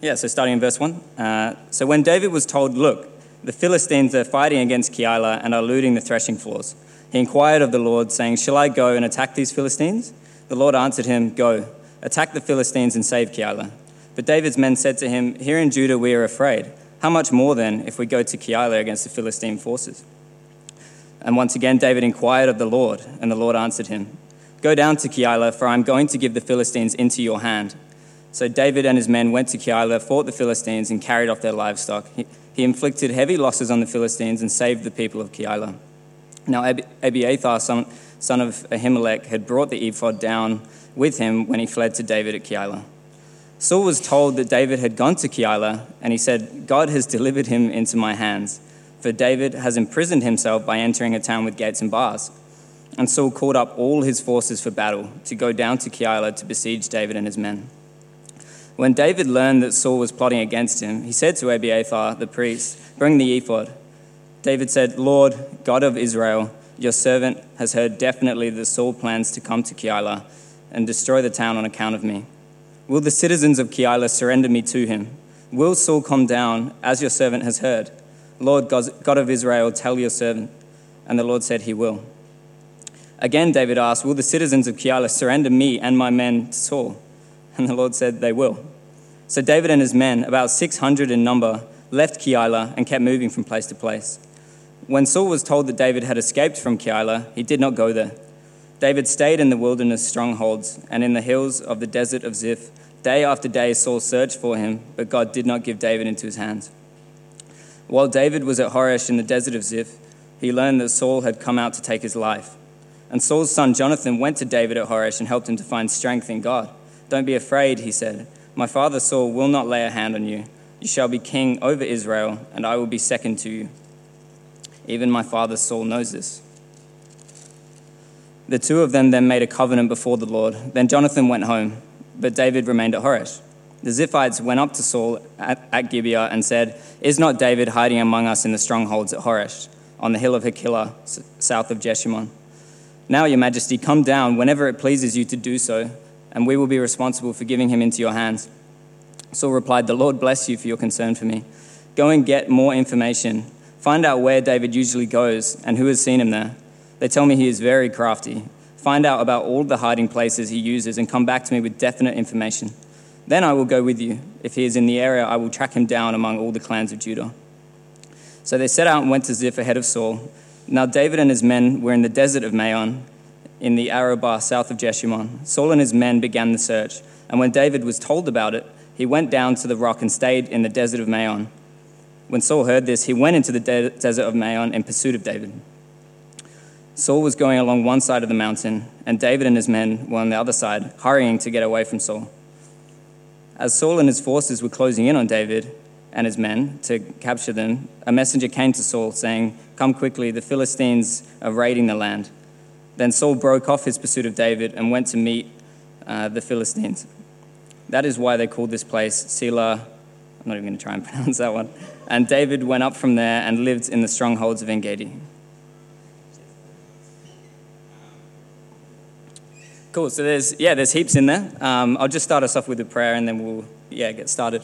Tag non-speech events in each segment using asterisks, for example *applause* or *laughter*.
Yeah, so starting in verse 1. Uh, so when David was told, Look, the Philistines are fighting against Keilah and are looting the threshing floors, he inquired of the Lord, saying, Shall I go and attack these Philistines? The Lord answered him, Go, attack the Philistines and save Keilah. But David's men said to him, Here in Judah we are afraid. How much more then if we go to Keilah against the Philistine forces? And once again David inquired of the Lord, and the Lord answered him, Go down to Keilah, for I am going to give the Philistines into your hand. So David and his men went to Keilah, fought the Philistines, and carried off their livestock. He, he inflicted heavy losses on the Philistines and saved the people of Keilah. Now Abiathar, son, son of Ahimelech, had brought the ephod down with him when he fled to David at Keilah. Saul was told that David had gone to Keilah, and he said, God has delivered him into my hands, for David has imprisoned himself by entering a town with gates and bars. And Saul called up all his forces for battle to go down to Keilah to besiege David and his men. When David learned that Saul was plotting against him, he said to Abiathar the priest, Bring the ephod. David said, Lord, God of Israel, your servant has heard definitely that Saul plans to come to Keilah and destroy the town on account of me. Will the citizens of Keilah surrender me to him? Will Saul come down, as your servant has heard? Lord, God of Israel, tell your servant. And the Lord said, He will. Again, David asked, Will the citizens of Keilah surrender me and my men to Saul? And the Lord said, They will. So David and his men, about 600 in number, left Keilah and kept moving from place to place. When Saul was told that David had escaped from Keilah, he did not go there. David stayed in the wilderness strongholds and in the hills of the desert of Ziph. Day after day, Saul searched for him, but God did not give David into his hands. While David was at Horesh in the desert of Ziph, he learned that Saul had come out to take his life. And Saul's son Jonathan went to David at Horesh and helped him to find strength in God. Don't be afraid, he said. My father Saul will not lay a hand on you. You shall be king over Israel, and I will be second to you. Even my father Saul knows this. The two of them then made a covenant before the Lord. Then Jonathan went home, but David remained at Horesh. The Ziphites went up to Saul at, at Gibeah and said, Is not David hiding among us in the strongholds at Horesh, on the hill of Hachilah, south of Jeshimon? Now, your majesty, come down whenever it pleases you to do so, and we will be responsible for giving him into your hands. Saul replied, The Lord bless you for your concern for me. Go and get more information Find out where David usually goes and who has seen him there. They tell me he is very crafty. Find out about all the hiding places he uses and come back to me with definite information. Then I will go with you. If he is in the area, I will track him down among all the clans of Judah. So they set out and went to Ziph ahead of Saul. Now David and his men were in the desert of Maon, in the Arabah south of Jeshimon. Saul and his men began the search, and when David was told about it, he went down to the rock and stayed in the desert of Maon. When Saul heard this, he went into the de- desert of Maon in pursuit of David. Saul was going along one side of the mountain, and David and his men were on the other side, hurrying to get away from Saul. As Saul and his forces were closing in on David and his men to capture them, a messenger came to Saul saying, Come quickly, the Philistines are raiding the land. Then Saul broke off his pursuit of David and went to meet uh, the Philistines. That is why they called this place Selah. I'm not even going to try and *laughs* pronounce that one. And David went up from there and lived in the strongholds of En Gedi. Cool. So there's yeah, there's heaps in there. Um, I'll just start us off with a prayer, and then we'll yeah get started.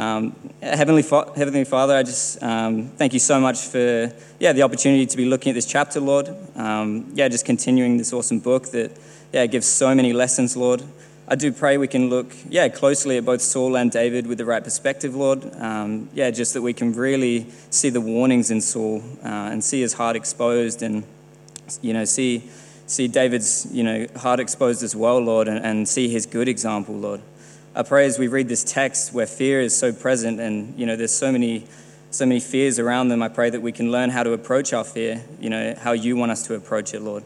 Um, Heavenly, Fa- Heavenly Father, I just um, thank you so much for yeah the opportunity to be looking at this chapter, Lord. Um, yeah, just continuing this awesome book that yeah gives so many lessons, Lord. I do pray we can look, yeah, closely at both Saul and David with the right perspective, Lord. Um, yeah, just that we can really see the warnings in Saul uh, and see his heart exposed, and you know, see see David's you know heart exposed as well, Lord, and, and see his good example, Lord. I pray as we read this text where fear is so present, and you know, there's so many so many fears around them. I pray that we can learn how to approach our fear. You know, how you want us to approach it, Lord.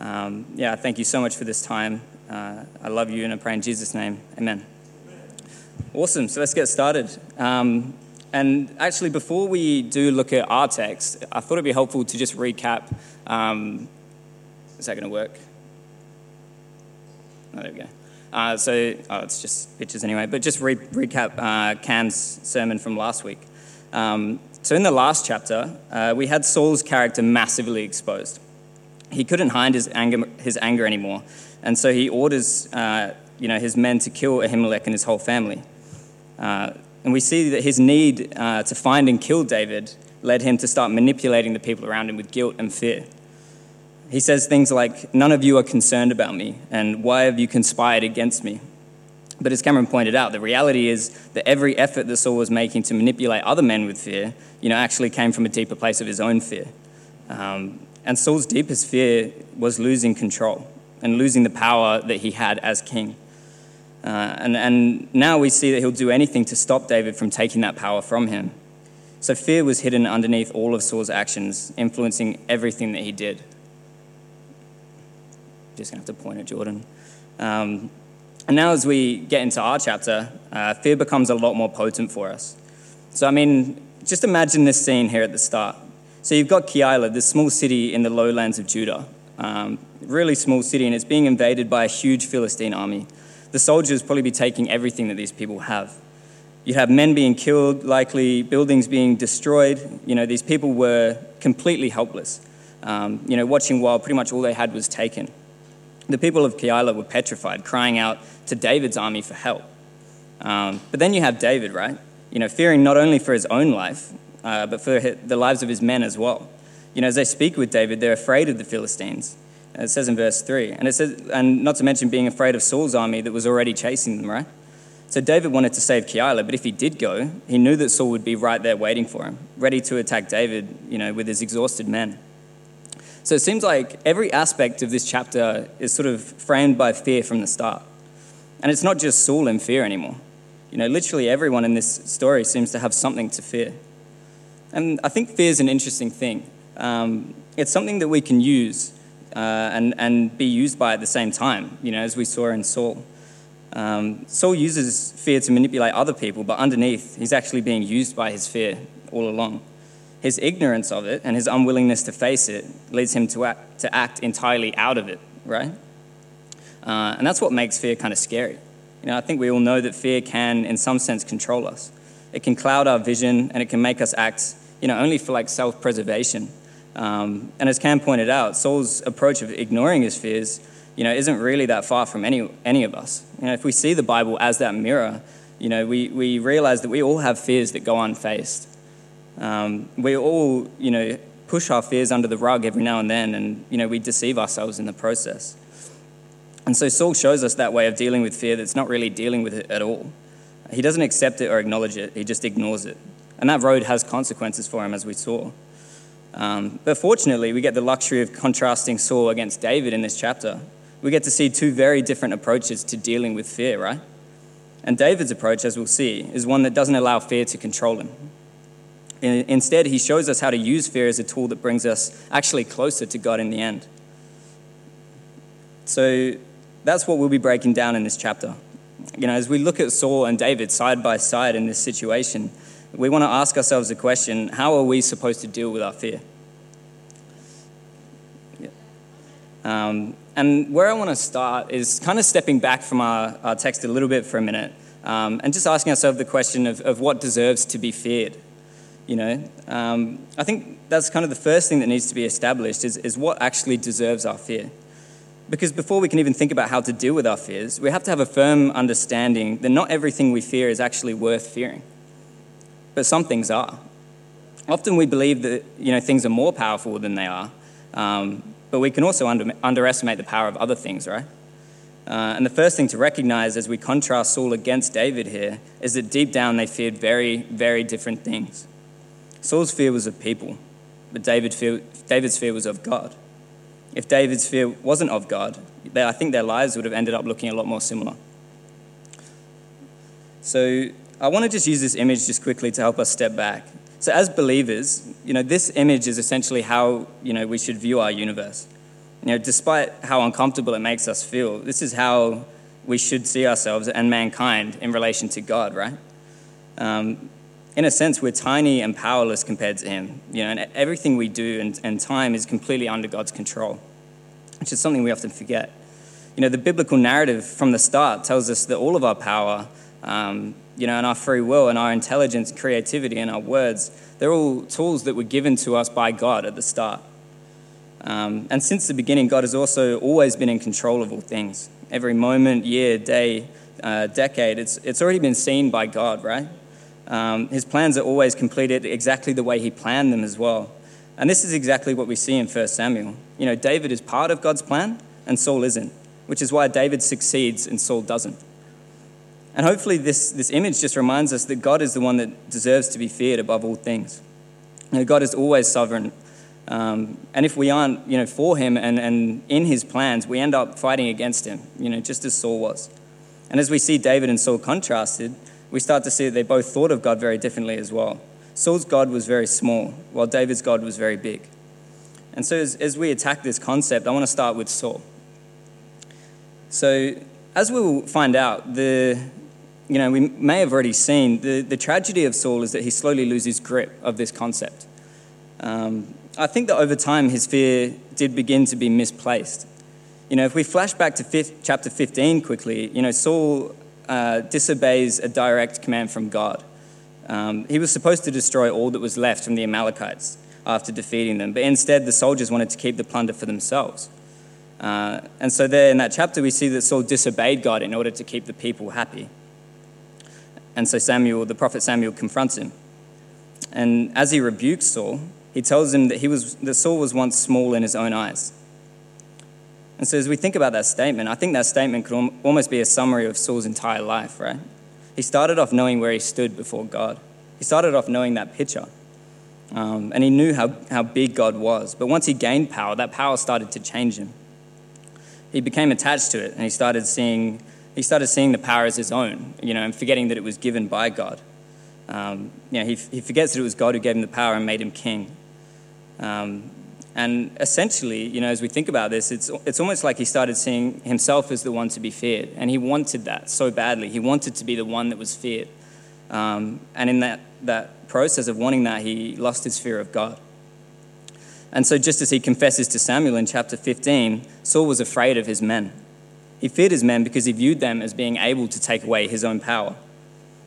Um, yeah, thank you so much for this time. Uh, I love you and I pray in Jesus' name. Amen. Awesome. So let's get started. Um, and actually, before we do look at our text, I thought it'd be helpful to just recap. Um, is that going to work? Oh, there we go. Uh, so, oh, it's just pictures anyway, but just re- recap uh, Cam's sermon from last week. Um, so, in the last chapter, uh, we had Saul's character massively exposed. He couldn't hide his anger, his anger anymore. And so he orders uh, you know, his men to kill Ahimelech and his whole family. Uh, and we see that his need uh, to find and kill David led him to start manipulating the people around him with guilt and fear. He says things like, None of you are concerned about me, and why have you conspired against me? But as Cameron pointed out, the reality is that every effort that Saul was making to manipulate other men with fear, you know, actually came from a deeper place of his own fear. Um, and Saul's deepest fear was losing control and losing the power that he had as king. Uh, and, and now we see that he'll do anything to stop David from taking that power from him. So fear was hidden underneath all of Saul's actions, influencing everything that he did. Just going to have to point at Jordan. Um, and now, as we get into our chapter, uh, fear becomes a lot more potent for us. So, I mean, just imagine this scene here at the start. So, you've got Keilah, this small city in the lowlands of Judah, um, really small city, and it's being invaded by a huge Philistine army. The soldiers probably be taking everything that these people have. You have men being killed, likely buildings being destroyed. You know, these people were completely helpless. Um, you know, watching while pretty much all they had was taken. The people of Keilah were petrified, crying out to David's army for help. Um, but then you have David, right? You know, fearing not only for his own life, uh, but for the lives of his men as well. You know, as they speak with David, they're afraid of the Philistines. It says in verse 3. And, it says, and not to mention being afraid of Saul's army that was already chasing them, right? So David wanted to save Keilah, but if he did go, he knew that Saul would be right there waiting for him, ready to attack David, you know, with his exhausted men. So it seems like every aspect of this chapter is sort of framed by fear from the start. And it's not just Saul in fear anymore. You know, literally everyone in this story seems to have something to fear. And I think fear is an interesting thing. Um, it's something that we can use uh, and, and be used by at the same time, you know, as we saw in Saul. Um, Saul uses fear to manipulate other people, but underneath, he's actually being used by his fear all along. His ignorance of it and his unwillingness to face it leads him to act, to act entirely out of it, right? Uh, and that's what makes fear kind of scary. You know, I think we all know that fear can, in some sense, control us. It can cloud our vision and it can make us act, you know, only for like self preservation. Um, and as Cam pointed out, Saul's approach of ignoring his fears, you know, isn't really that far from any, any of us. You know, if we see the Bible as that mirror, you know, we, we realize that we all have fears that go unfaced. Um, we all, you know, push our fears under the rug every now and then, and, you know, we deceive ourselves in the process. And so Saul shows us that way of dealing with fear that's not really dealing with it at all. He doesn't accept it or acknowledge it, he just ignores it. And that road has consequences for him, as we saw. Um, but fortunately, we get the luxury of contrasting Saul against David in this chapter. We get to see two very different approaches to dealing with fear, right? And David's approach, as we'll see, is one that doesn't allow fear to control him. Instead, he shows us how to use fear as a tool that brings us actually closer to God in the end. So that's what we'll be breaking down in this chapter. You know, as we look at Saul and David side by side in this situation, we want to ask ourselves the question how are we supposed to deal with our fear? Yeah. Um, and where I want to start is kind of stepping back from our, our text a little bit for a minute um, and just asking ourselves the question of, of what deserves to be feared. You know, um, I think that's kind of the first thing that needs to be established is, is what actually deserves our fear. Because before we can even think about how to deal with our fears, we have to have a firm understanding that not everything we fear is actually worth fearing. But some things are. Often we believe that you know, things are more powerful than they are, um, but we can also under, underestimate the power of other things, right? Uh, and the first thing to recognize as we contrast Saul against David here is that deep down they feared very, very different things. Saul's fear was of people, but David's fear was of God if David's fear wasn't of God, I think their lives would have ended up looking a lot more similar. So I want to just use this image just quickly to help us step back. So as believers, you know, this image is essentially how, you know, we should view our universe. You know, despite how uncomfortable it makes us feel, this is how we should see ourselves and mankind in relation to God, right? Um, in a sense, we're tiny and powerless compared to Him. You know, and everything we do and, and time is completely under God's control, which is something we often forget. You know, the biblical narrative from the start tells us that all of our power, um, you know, and our free will and our intelligence, creativity, and our words, they're all tools that were given to us by God at the start. Um, and since the beginning, God has also always been in control of all things. Every moment, year, day, uh, decade, it's, it's already been seen by God, right? Um, his plans are always completed exactly the way he planned them as well. And this is exactly what we see in 1 Samuel. You know, David is part of God's plan and Saul isn't, which is why David succeeds and Saul doesn't. And hopefully, this, this image just reminds us that God is the one that deserves to be feared above all things. You know, God is always sovereign. Um, and if we aren't you know, for him and, and in his plans, we end up fighting against him, you know, just as Saul was. And as we see David and Saul contrasted, we start to see that they both thought of God very differently as well. Saul's God was very small, while David's God was very big. And so, as, as we attack this concept, I want to start with Saul. So, as we will find out, the, you know, we may have already seen the, the tragedy of Saul is that he slowly loses grip of this concept. Um, I think that over time his fear did begin to be misplaced. You know, if we flash back to fifth, chapter 15 quickly, you know, Saul uh, disobeys a direct command from God. Um, he was supposed to destroy all that was left from the Amalekites after defeating them, but instead the soldiers wanted to keep the plunder for themselves. Uh, and so, there in that chapter, we see that Saul disobeyed God in order to keep the people happy. And so, Samuel, the prophet Samuel, confronts him. And as he rebukes Saul, he tells him that, he was, that Saul was once small in his own eyes. And so, as we think about that statement, I think that statement could almost be a summary of Saul's entire life, right? He started off knowing where he stood before God. He started off knowing that picture. Um, and he knew how, how big God was. But once he gained power, that power started to change him. He became attached to it and he started seeing, he started seeing the power as his own, you know, and forgetting that it was given by God. Um, you know, he, he forgets that it was God who gave him the power and made him king. Um, and essentially, you know, as we think about this, it's, it's almost like he started seeing himself as the one to be feared. And he wanted that so badly. He wanted to be the one that was feared. Um, and in that, that process of wanting that, he lost his fear of God. And so, just as he confesses to Samuel in chapter 15, Saul was afraid of his men. He feared his men because he viewed them as being able to take away his own power.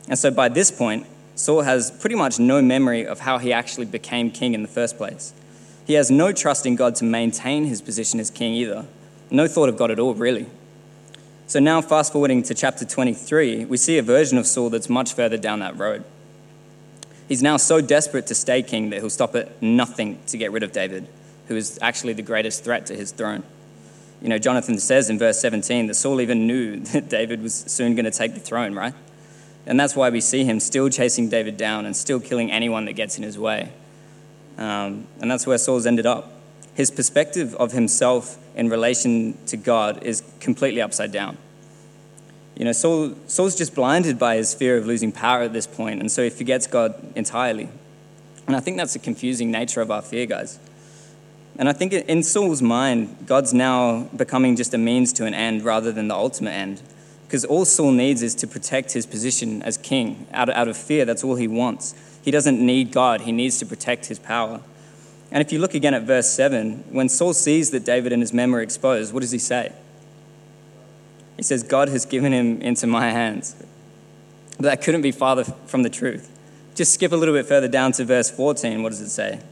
And so, by this point, Saul has pretty much no memory of how he actually became king in the first place. He has no trust in God to maintain his position as king either. No thought of God at all, really. So now, fast forwarding to chapter 23, we see a version of Saul that's much further down that road. He's now so desperate to stay king that he'll stop at nothing to get rid of David, who is actually the greatest threat to his throne. You know, Jonathan says in verse 17 that Saul even knew *laughs* that David was soon going to take the throne, right? And that's why we see him still chasing David down and still killing anyone that gets in his way. Um, and that's where Saul's ended up. His perspective of himself in relation to God is completely upside down. You know, Saul, Saul's just blinded by his fear of losing power at this point, and so he forgets God entirely. And I think that's the confusing nature of our fear, guys. And I think in Saul's mind, God's now becoming just a means to an end rather than the ultimate end. Because all Saul needs is to protect his position as king out of, out of fear. That's all he wants. He doesn't need God, he needs to protect his power. And if you look again at verse 7, when Saul sees that David and his men were exposed, what does he say? He says, God has given him into my hands. But that couldn't be farther from the truth. Just skip a little bit further down to verse 14. What does it say? It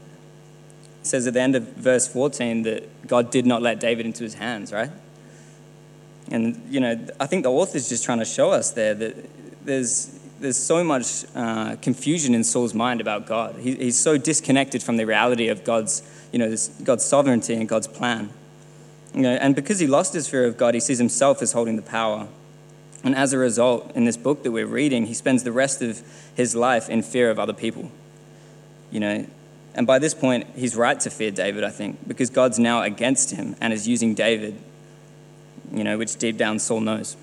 says at the end of verse 14 that God did not let David into his hands, right? And, you know, I think the author's just trying to show us there that there's, there's so much uh, confusion in Saul's mind about God. He, he's so disconnected from the reality of God's, you know, this, God's sovereignty and God's plan. You know, and because he lost his fear of God, he sees himself as holding the power. And as a result, in this book that we're reading, he spends the rest of his life in fear of other people. You know, and by this point, he's right to fear David, I think, because God's now against him and is using David, you know, which deep down Saul knows.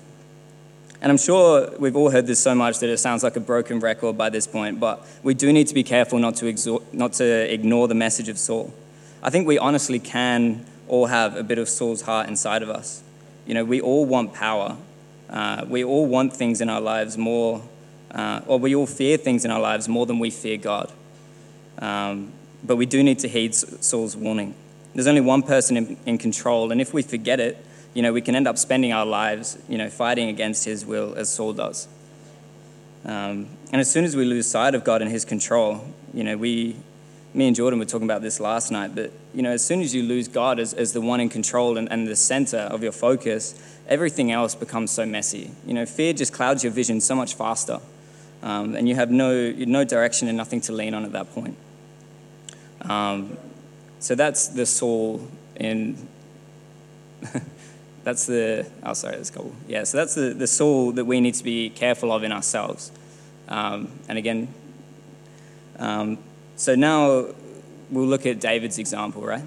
And I'm sure we've all heard this so much that it sounds like a broken record by this point, but we do need to be careful not to, not to ignore the message of Saul. I think we honestly can all have a bit of Saul's heart inside of us. You know, we all want power. Uh, we all want things in our lives more, uh, or we all fear things in our lives more than we fear God. Um, but we do need to heed Saul's warning. There's only one person in, in control, and if we forget it, you know, we can end up spending our lives, you know, fighting against his will as Saul does. Um, and as soon as we lose sight of God and his control, you know, we, me and Jordan were talking about this last night, but you know, as soon as you lose God as, as the one in control and, and the center of your focus, everything else becomes so messy. You know, fear just clouds your vision so much faster, um, and you have no, no direction and nothing to lean on at that point. Um, so that's the Saul in. *laughs* that's the. Oh, sorry, that's cool. Yeah, so that's the, the soul that we need to be careful of in ourselves. Um, and again, um, so now we'll look at David's example, right?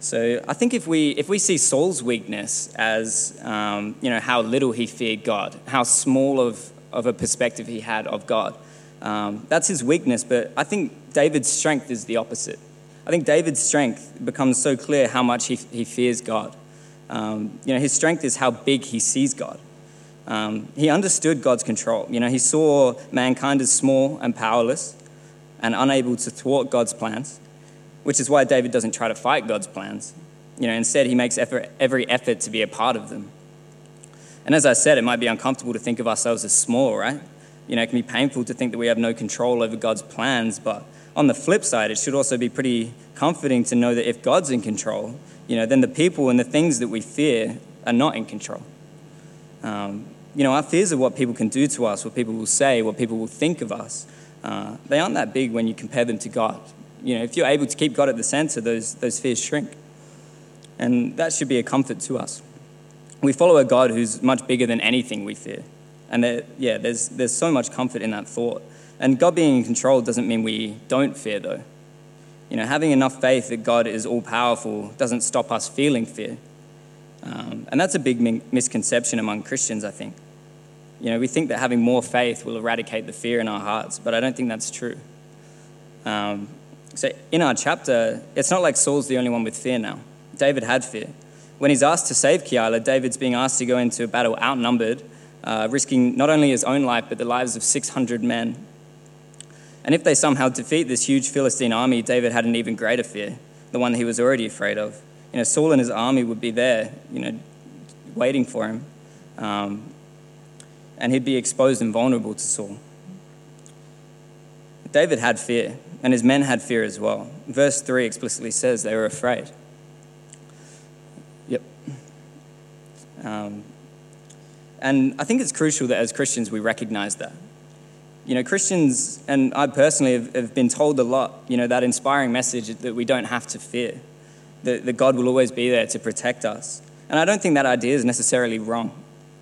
So I think if we if we see Saul's weakness as um, you know how little he feared God, how small of of a perspective he had of God, um, that's his weakness. But I think David's strength is the opposite. I think David's strength becomes so clear how much he, he fears God. Um, you know, his strength is how big he sees God. Um, he understood God's control. You know, he saw mankind as small and powerless and unable to thwart God's plans, which is why David doesn't try to fight God's plans. You know, instead, he makes effort, every effort to be a part of them. And as I said, it might be uncomfortable to think of ourselves as small, right? You know, it can be painful to think that we have no control over God's plans, but on the flip side, it should also be pretty comforting to know that if God's in control, you know, then the people and the things that we fear are not in control. Um, you know, our fears of what people can do to us, what people will say, what people will think of us, uh, they aren't that big when you compare them to God. You know, if you're able to keep God at the center, those, those fears shrink. And that should be a comfort to us. We follow a God who's much bigger than anything we fear. And there, yeah, there's, there's so much comfort in that thought. And God being in control doesn't mean we don't fear, though. You know, having enough faith that God is all powerful doesn't stop us feeling fear. Um, and that's a big misconception among Christians, I think. You know, we think that having more faith will eradicate the fear in our hearts, but I don't think that's true. Um, so, in our chapter, it's not like Saul's the only one with fear now. David had fear. When he's asked to save Keilah, David's being asked to go into a battle outnumbered, uh, risking not only his own life, but the lives of 600 men. And if they somehow defeat this huge Philistine army, David had an even greater fear, the one he was already afraid of you know, Saul and his army would be there, you know, waiting for him. Um, and he'd be exposed and vulnerable to Saul. David had fear, and his men had fear as well. Verse 3 explicitly says they were afraid. Yep. Um, and I think it's crucial that as Christians we recognize that. You know, Christians, and I personally have, have been told a lot, you know, that inspiring message that we don't have to fear that, that God will always be there to protect us. And I don't think that idea is necessarily wrong.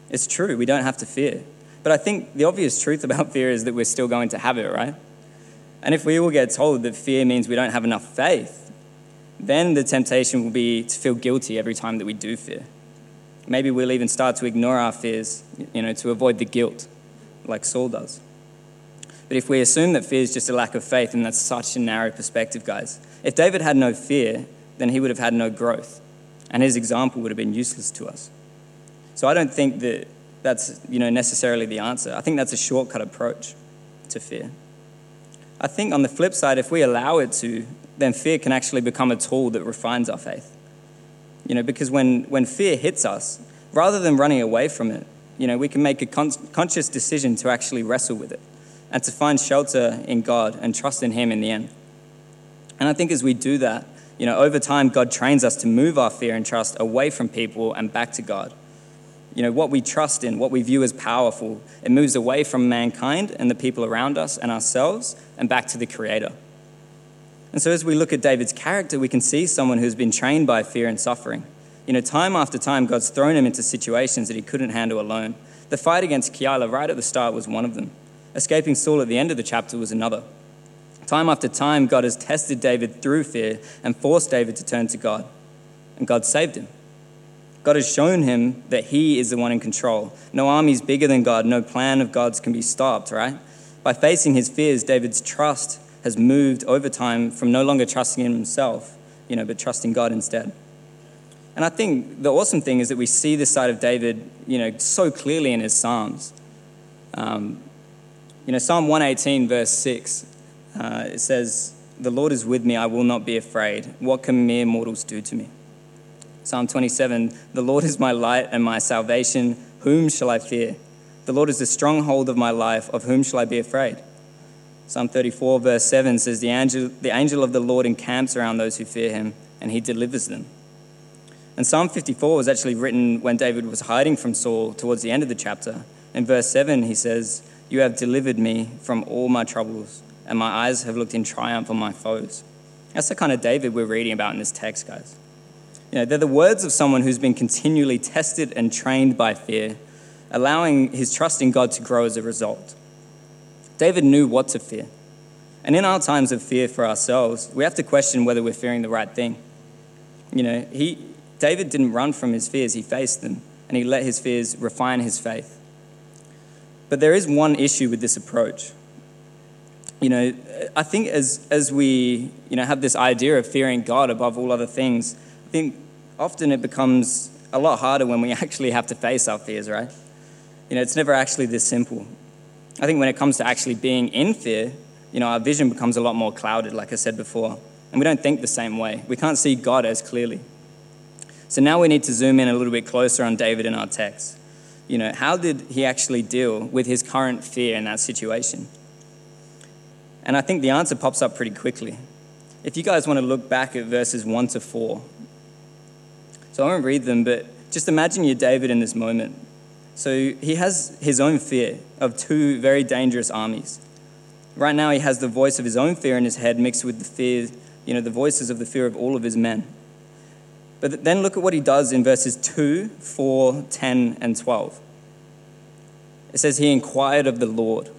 It's true, we don't have to fear. But I think the obvious truth *laughs* about fear is that we're still going to have it, right? And if we all get told that fear means we don't have enough faith, then the temptation will be to feel guilty every time that we do fear. Maybe we'll even start to ignore our fears, you know, to avoid the guilt, like Saul does. But if we assume that fear is just a lack of faith, then that's such a narrow perspective, guys. If David had no fear, then he would have had no growth, and his example would have been useless to us. So I don't think that that's you know, necessarily the answer. I think that's a shortcut approach to fear. I think on the flip side, if we allow it to, then fear can actually become a tool that refines our faith. You know, because when, when fear hits us, rather than running away from it, you know, we can make a con- conscious decision to actually wrestle with it and to find shelter in God and trust in Him in the end. And I think as we do that, you know, over time, God trains us to move our fear and trust away from people and back to God. You know, what we trust in, what we view as powerful, it moves away from mankind and the people around us and ourselves and back to the Creator. And so, as we look at David's character, we can see someone who's been trained by fear and suffering. You know, time after time, God's thrown him into situations that he couldn't handle alone. The fight against Keilah right at the start was one of them. Escaping Saul at the end of the chapter was another. Time after time, God has tested David through fear and forced David to turn to God. And God saved him. God has shown him that he is the one in control. No army is bigger than God. No plan of God's can be stopped, right? By facing his fears, David's trust has moved over time from no longer trusting in himself, you know, but trusting God instead. And I think the awesome thing is that we see this side of David, you know, so clearly in his Psalms. Um, you know, Psalm 118, verse 6 uh, it says, The Lord is with me, I will not be afraid. What can mere mortals do to me? Psalm 27 The Lord is my light and my salvation. Whom shall I fear? The Lord is the stronghold of my life. Of whom shall I be afraid? Psalm 34, verse 7 says, the angel, the angel of the Lord encamps around those who fear him, and he delivers them. And Psalm 54 was actually written when David was hiding from Saul towards the end of the chapter. In verse 7, he says, You have delivered me from all my troubles, and my eyes have looked in triumph on my foes. That's the kind of David we're reading about in this text, guys. You know, they're the words of someone who's been continually tested and trained by fear, allowing his trust in God to grow as a result. David knew what to fear. And in our times of fear for ourselves, we have to question whether we're fearing the right thing. You know, he, David didn't run from his fears, he faced them, and he let his fears refine his faith. But there is one issue with this approach. You know, I think as, as we you know, have this idea of fearing God above all other things, I think often it becomes a lot harder when we *laughs* actually have to face our fears, right? You know, it's never actually this simple. I think when it comes to actually being in fear, you know, our vision becomes a lot more clouded, like I said before, and we don't think the same way. We can't see God as clearly. So now we need to zoom in a little bit closer on David in our text. You know, how did he actually deal with his current fear in that situation? And I think the answer pops up pretty quickly. If you guys want to look back at verses 1 to 4, so I won't read them, but just imagine you're David in this moment. So he has his own fear of two very dangerous armies. Right now, he has the voice of his own fear in his head mixed with the fear, you know, the voices of the fear of all of his men. But then look at what he does in verses 2, 4, 10, and 12. It says, He inquired of the Lord.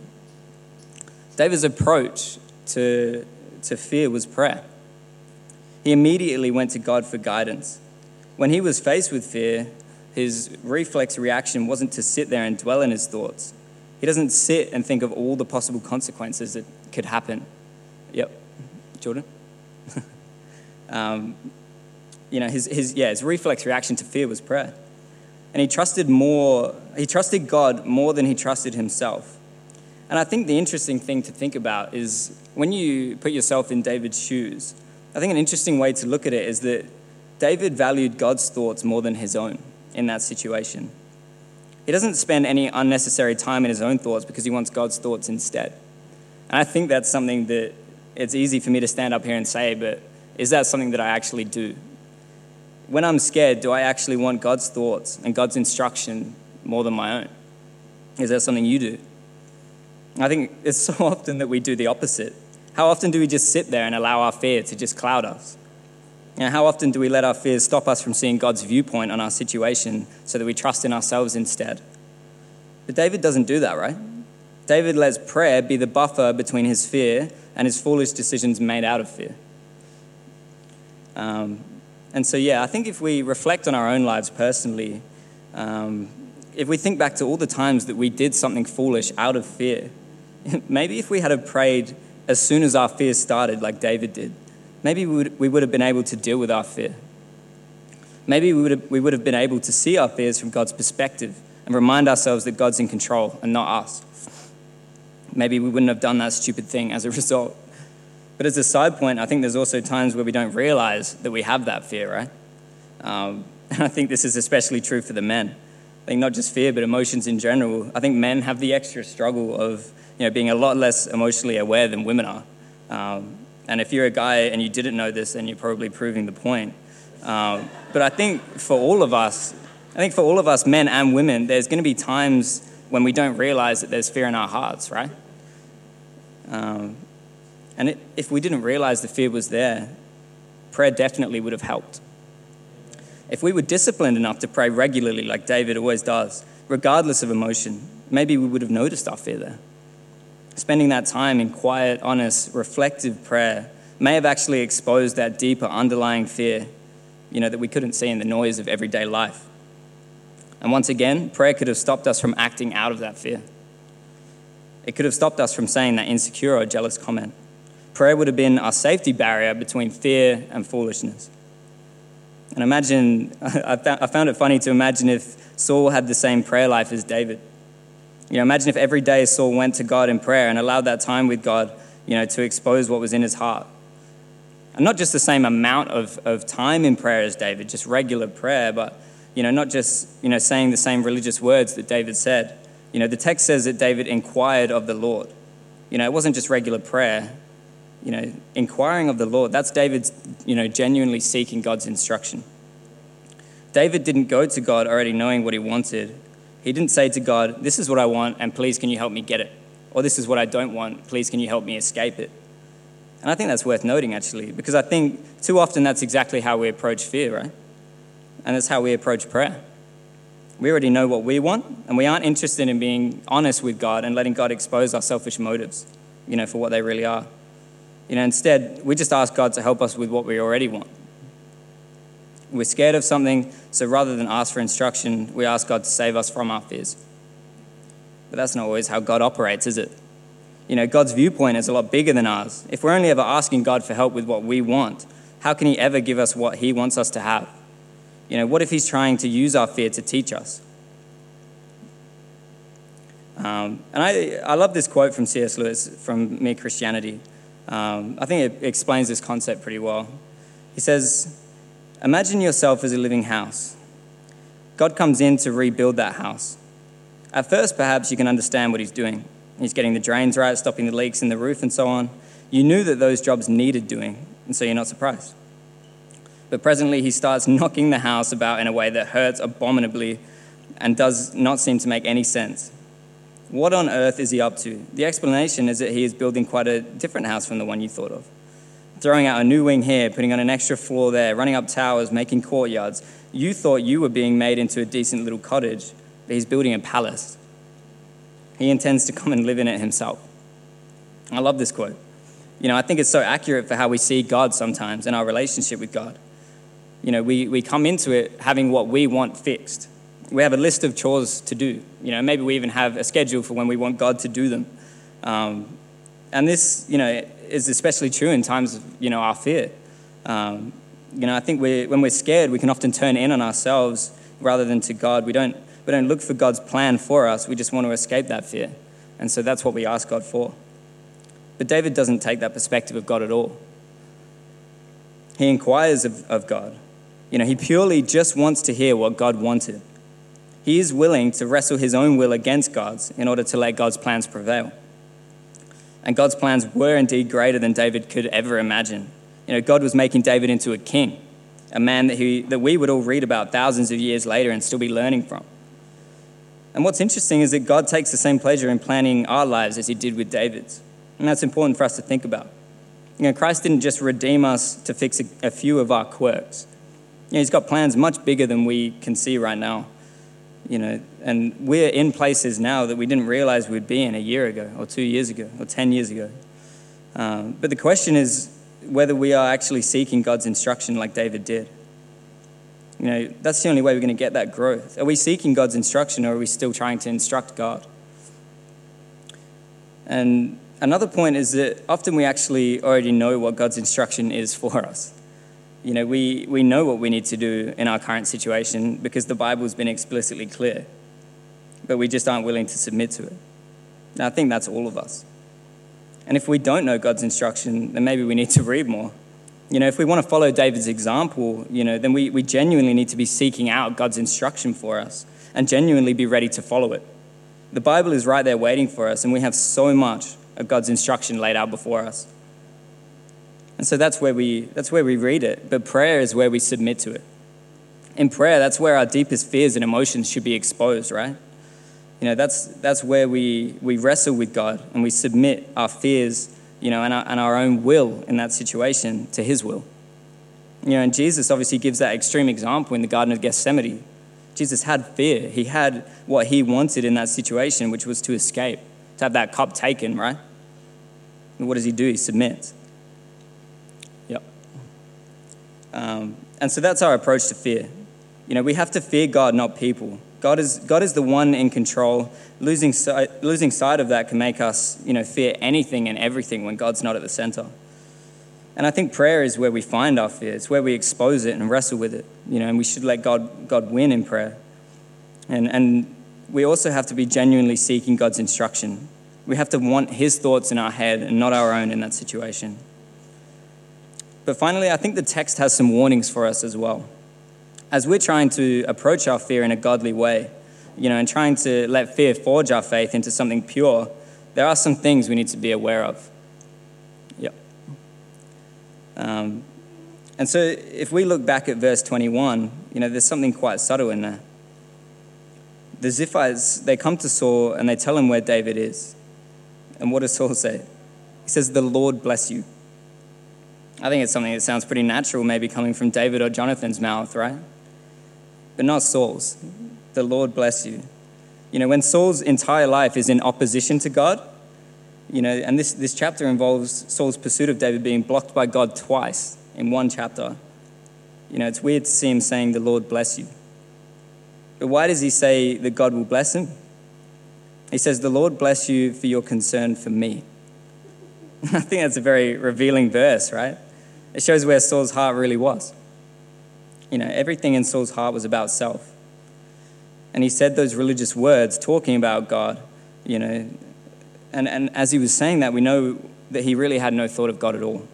David's approach to, to fear was prayer. He immediately went to God for guidance. When he was faced with fear, his reflex reaction wasn't to sit there and dwell in his thoughts. He doesn't sit and think of all the possible consequences that could happen. Yep, Jordan? *laughs* um, you know, his, his, yeah, his reflex reaction to fear was prayer. And he trusted more, he trusted God more than he trusted himself. And I think the interesting thing to think about is when you put yourself in David's shoes, I think an interesting way to look at it is that David valued God's thoughts more than his own in that situation. He doesn't spend any unnecessary time in his own thoughts because he wants God's thoughts instead. And I think that's something that it's easy for me to stand up here and say, but is that something that I actually do? When I'm scared, do I actually want God's thoughts and God's instruction more than my own? Is that something you do? I think it's *laughs* so often that we do the opposite. How often do we just sit there and allow our fear to just cloud us? Know, how often do we let our fears stop us from seeing God's viewpoint on our situation so that we trust in ourselves instead? But David doesn't do that, right? David lets prayer be the buffer between his fear and his foolish decisions made out of fear. Um, and so, yeah, I think if we reflect on our own lives personally, um, if we think back to all the times that we did something foolish out of fear, *laughs* maybe if we had prayed as soon as our fear started, like David did, maybe we would, we would have been able to deal with our fear. Maybe we would, have, we would have been able to see our fears from God's perspective and remind ourselves that God's in control and not us. Maybe we wouldn't have done that stupid thing as a *laughs* result. But as a side point, I think there's also times where we don't realize that we have that fear, right? Um, *laughs* and I think this is especially true for the men. I think not just fear, but emotions in general. I think men have the extra struggle of you know, being a lot less emotionally aware than women are. Um, and if you're a guy and you didn't know this, then you're probably proving the point. Um, but I think for all of us, I think for all of us, men and women, there's going to be times when we don't realize that there's fear in our hearts, right? Um, and it, if we didn't realize the fear was there, prayer definitely would have helped. If we were disciplined enough to pray regularly, like David always does, regardless of emotion, maybe we would have noticed our fear there spending that time in quiet, honest, reflective prayer may have actually exposed that deeper underlying fear, you know, that we couldn't see in the noise of everyday life. And once again, prayer could have stopped us from acting out of that fear. It could have stopped us from saying that insecure or jealous comment. Prayer would have been our safety barrier between fear and foolishness. And imagine, *laughs* I found it funny to imagine if Saul had the same prayer life as David. You know, imagine if every day Saul went to God in prayer and allowed that time with God, you know, to expose what was in his heart. And not just the same amount of, of time in prayer as David, just regular prayer, but, you know, not just, you know, saying the same religious words that David said. You know, the text says that David inquired of the Lord. You know, it wasn't just regular prayer. You know, inquiring of the Lord, that's David's, you know, genuinely seeking God's instruction. David didn't go to God already knowing what he wanted. He didn't say to God, This is what I want, and please can you help me get it? Or this is what I don't want, please can you help me escape it? And I think that's worth noting, actually, because I think too often that's exactly how we approach fear, right? And that's how we approach prayer. We already know what we want, and we aren't interested in being honest with God and letting God expose our selfish motives, you know, for what they really are. You know, instead, we just ask God to help us with what we already want. We're scared of something, so rather than ask for instruction, we ask God to save us from our fears. But that's not always how God operates, is it? You know, God's viewpoint is a lot bigger than ours. If we're only ever asking God for help with what we want, how can He ever give us what He wants us to have? You know, what if He's trying to use our fear to teach us? Um, and I, I love this quote from C.S. Lewis from Mere Christianity. Um, I think it explains this concept pretty well. He says, Imagine yourself as a living house. God comes in to rebuild that house. At first, perhaps you can understand what He's doing. He's getting the drains right, stopping the leaks in the roof, and so on. You knew that those jobs needed doing, and so you're not surprised. But presently, he starts *laughs* knocking the house about in a way that hurts abominably and does not seem to make any sense. What on earth is he up to? The explanation is that he is building quite a different house from the one you thought of. Throwing out a new wing here, putting on an extra floor there, running up towers, making courtyards. You thought you were being made into a decent little cottage, but he's building a palace. He intends to come and live in it himself. I love this quote. You know, I think it's so accurate for how we see God sometimes and our relationship with God. You know, we, we come into it having what we want fixed. We have a list of chores to do. You know, maybe we even have a schedule for when we want God to do them. Um, and this, you know, is especially true in times of, you know, our fear. Um, you know, I think we when we're scared, we can often turn in on ourselves rather than to God. We don't, we don't look for God's plan for us. We just want to escape that fear. And so that's what we ask God for. But David doesn't take that perspective of God at all. He inquires of, of God. You know, he purely just wants to hear what God wanted. He is willing to wrestle his own will against God's in order to let God's plans prevail. And God's plans were indeed greater than David could ever imagine. You know, God was making David into a king, a man that, he, that we would all read about thousands of years later and still be learning from. And what's interesting is that God takes the same pleasure in planning our lives as he did with David's. And that's important for us to think about. You know, Christ didn't just redeem us to fix a, a few of our quirks. You know, he's got plans much bigger than we can see right now. You know, and we're in places now that we didn't realize we'd be in a year ago, or two years ago, or 10 years ago. Um, but the question is whether we are actually seeking God's instruction like David did. You know, that's the only way we're going to get that growth. Are we seeking God's instruction or are we still trying to instruct God? And another point is that often we actually already know what God's instruction is for us. You know, we, we know what we need to do in our current situation because the Bible's been explicitly clear, but we just aren't willing to submit to it. And I think that's all of us. And if we don't know God's instruction, then maybe we need to read more. You know, if we want to follow David's example, you know, then we, we genuinely need to be seeking out God's instruction for us and genuinely be ready to follow it. The Bible is right there waiting for us, and we have so much of God's instruction laid out before us. And so that's where we, that's where we read it. But prayer is where we submit to it. In prayer, that's where our deepest fears and emotions should be exposed, right? You know, that's, that's where we, we wrestle with God and we submit our fears you know, and our, and our own will in that situation to his will. You know, and Jesus obviously gives that extreme example in the Garden of Gethsemane. Jesus had fear. He had what he wanted in that situation, which was to escape, to have that cup taken, right? And what does he do? He submits. Yep. Um, and so that's our approach to fear. You know, we have to fear God, not people. God is, God is the one in control. Losing sight, losing sight of that can make us you know, fear anything and everything when God's not at the center. And I think prayer is where we find our fear. It's where we expose it and wrestle with it. You know, and we should let God, God win in prayer. And, and we also have to be genuinely seeking God's instruction. We have to want His thoughts in our head and not our own in that situation. But finally, I think the text has some warnings for us as well as we're trying to approach our fear in a godly way, you know, and trying to let fear forge our faith into something pure, there are some things we need to be aware of. Yep. Um, and so if we look back at verse 21, you know, there's something quite subtle in there. The Ziphites, they come to Saul and they tell him where David is. And what does Saul say? He says, The Lord bless you. I think it's something that sounds pretty natural, maybe coming from David or Jonathan's mouth, right? But not Saul's. The Lord bless you. You know, when Saul's entire life is in opposition to God, you know, and this, this chapter involves Saul's pursuit of David being blocked by God twice in one chapter. You know, it's weird to see him saying, The Lord bless you. But why does he say that God will bless him? He says, The Lord bless you for your concern for me. *laughs* I think that's a very revealing verse, right? It shows where Saul's heart really was. You know, everything in Saul's heart was about self. And he said those religious words talking about God, you know, and, and as he was saying that, we know that he really had no thought of God at all.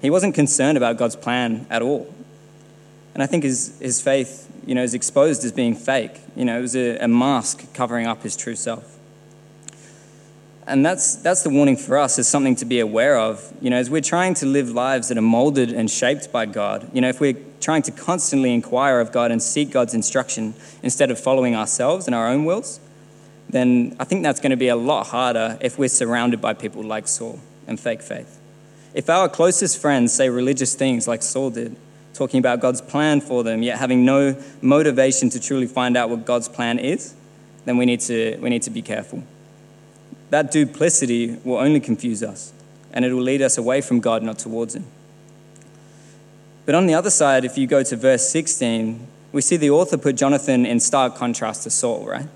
He wasn't concerned about God's plan at all. And I think his, his faith, you know, is exposed as being fake. You know, it was a, a mask covering up his true self. And that's, that's the warning for us as something to be aware of. You know, as we're trying to live lives that are molded and shaped by God, you know, if we're trying to constantly inquire of God and seek God's instruction instead of following ourselves and our own wills, then I think that's going to be a lot harder if we're surrounded by people like Saul and fake faith. If our closest friends say religious things like Saul did, talking about God's plan for them, yet having no motivation to truly find out what God's plan is, then we need to, we need to be careful that duplicity will only confuse us and it will lead us away from God, not towards Him. But on the other side, if you go to verse 16, we see the author put Jonathan in stark contrast to Saul, right?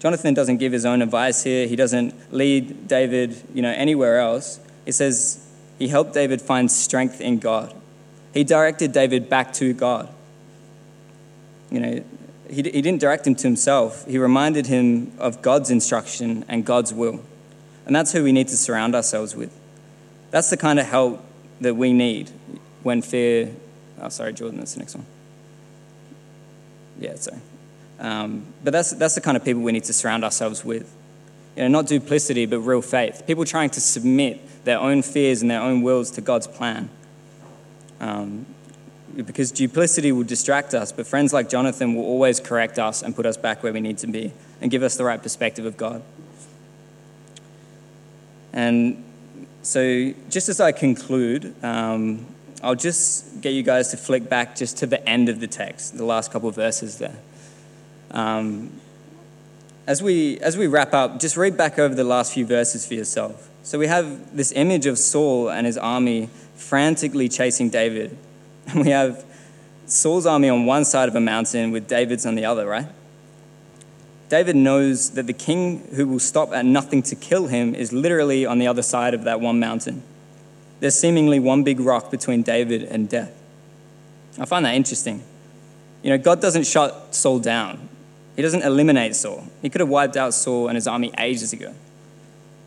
Jonathan doesn't give his own advice here. He doesn't lead David, you know, anywhere else. It says he helped David find strength in God. He directed David back to God. You know, he, he didn't direct him to himself, he reminded him of God's instruction and God's will. And that's who we need to surround ourselves with. That's the kind of help that we need when fear. Oh, sorry, Jordan, that's the next one. Yeah, sorry. Um, but that's, that's the kind of people we need to surround ourselves with. You know, not duplicity, but real faith. People trying to submit their own fears and their own wills to God's plan. Um, because duplicity will distract us, but friends like Jonathan will always correct us and put us back where we need to be and give us the right perspective of God. And so, just as I conclude, um, I'll just get you guys to flick back just to the end of the text, the last couple of verses there. Um, as, we, as we wrap up, just read back over the last few verses for yourself. So, we have this image of Saul and his army frantically chasing David and *laughs* we have Saul's army on one side of a mountain with David's on the other, right? David knows that the king who will stop at nothing to kill him is literally on the other side of that one mountain. There's seemingly one big rock between David and death. I find that interesting. You know, God doesn't shut Saul down, He doesn't eliminate Saul. He could have wiped out Saul and his army ages ago.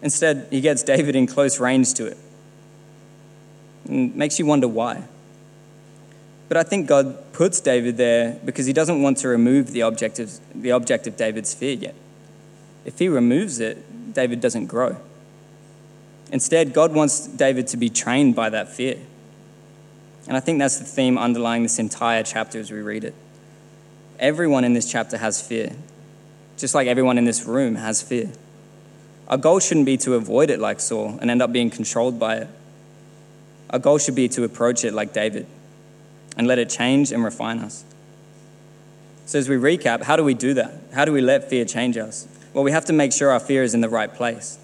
Instead, He gets David in close range to it. And makes you wonder why. But I think God puts David there because he doesn't want to remove the object of, the object of David's fear yet. If he removes it, David doesn't grow. Instead, God wants David to be trained by that fear. And I think that's the theme underlying this entire chapter as we read it. Everyone in this chapter has fear, just like everyone in this room has fear. Our goal shouldn't be to avoid it like Saul and end up being controlled by it. Our goal should be to approach it like David and let it change and refine us. So, as we recap, how do we do that? How do we let fear change us? Well, we have to make sure our fear is in the right place.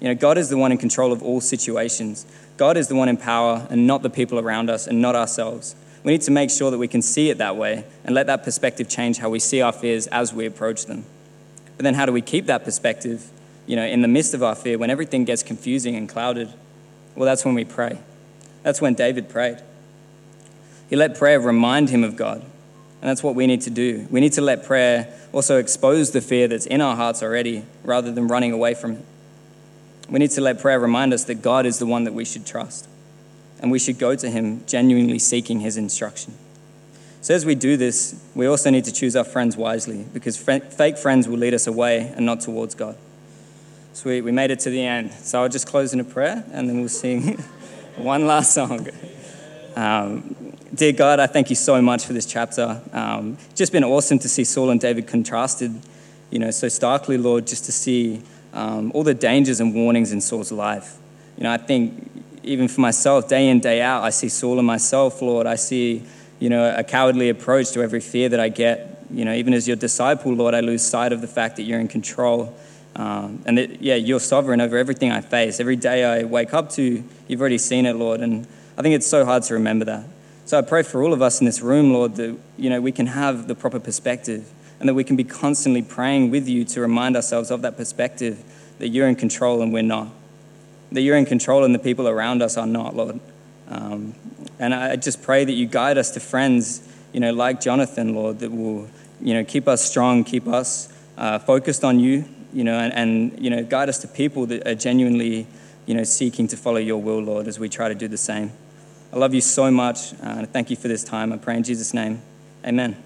You know, God is the one in control of all situations. God is the one in power and not the people around us and not ourselves. We need to make sure that we can see it that way and let that perspective change how we see our fears as we approach them. But then, how do we keep that perspective, you know, in the midst of our fear when everything gets confusing and clouded? Well, that's when we pray. That's when David prayed. He let prayer remind him of God. And that's what we need to do. We need to let prayer also expose the fear that's in our hearts already rather than running away from it. We need to let prayer remind us that God is the one that we should trust. And we should go to Him genuinely seeking His instruction. So, as we do this, we also need to choose our friends wisely because fake friends will lead us away and not towards God. Sweet, we made it to the end. So I'll just close in a prayer and then we'll sing *laughs* one last song. Um, dear God, I thank you so much for this chapter. Um, just been awesome to see Saul and David contrasted, you know, so starkly, Lord, just to see um, all the dangers and warnings in Saul's life. You know, I think even for myself, day in, day out, I see Saul and myself, Lord. I see, you know, a cowardly approach to every fear that I get. You know, even as your disciple, Lord, I lose sight of the fact that you're in control um, and that, yeah, you're sovereign over everything I face. Every day I wake up to, you've already seen it, Lord. And I think it's so hard to remember that. So I pray for all of us in this room, Lord, that, you know, we can have the proper perspective and that we can be constantly praying with you to remind ourselves of that perspective that you're in control and we're not. That you're in control and the people around us are not, Lord. Um, and I just pray that you guide us to friends, you know, like Jonathan, Lord, that will, you know, keep us strong, keep us uh, focused on you, you know, and, and, you know, guide us to people that are genuinely, you know, seeking to follow your will, Lord, as we try to do the same. I love you so much, uh, and thank you for this time. I pray in Jesus' name. Amen.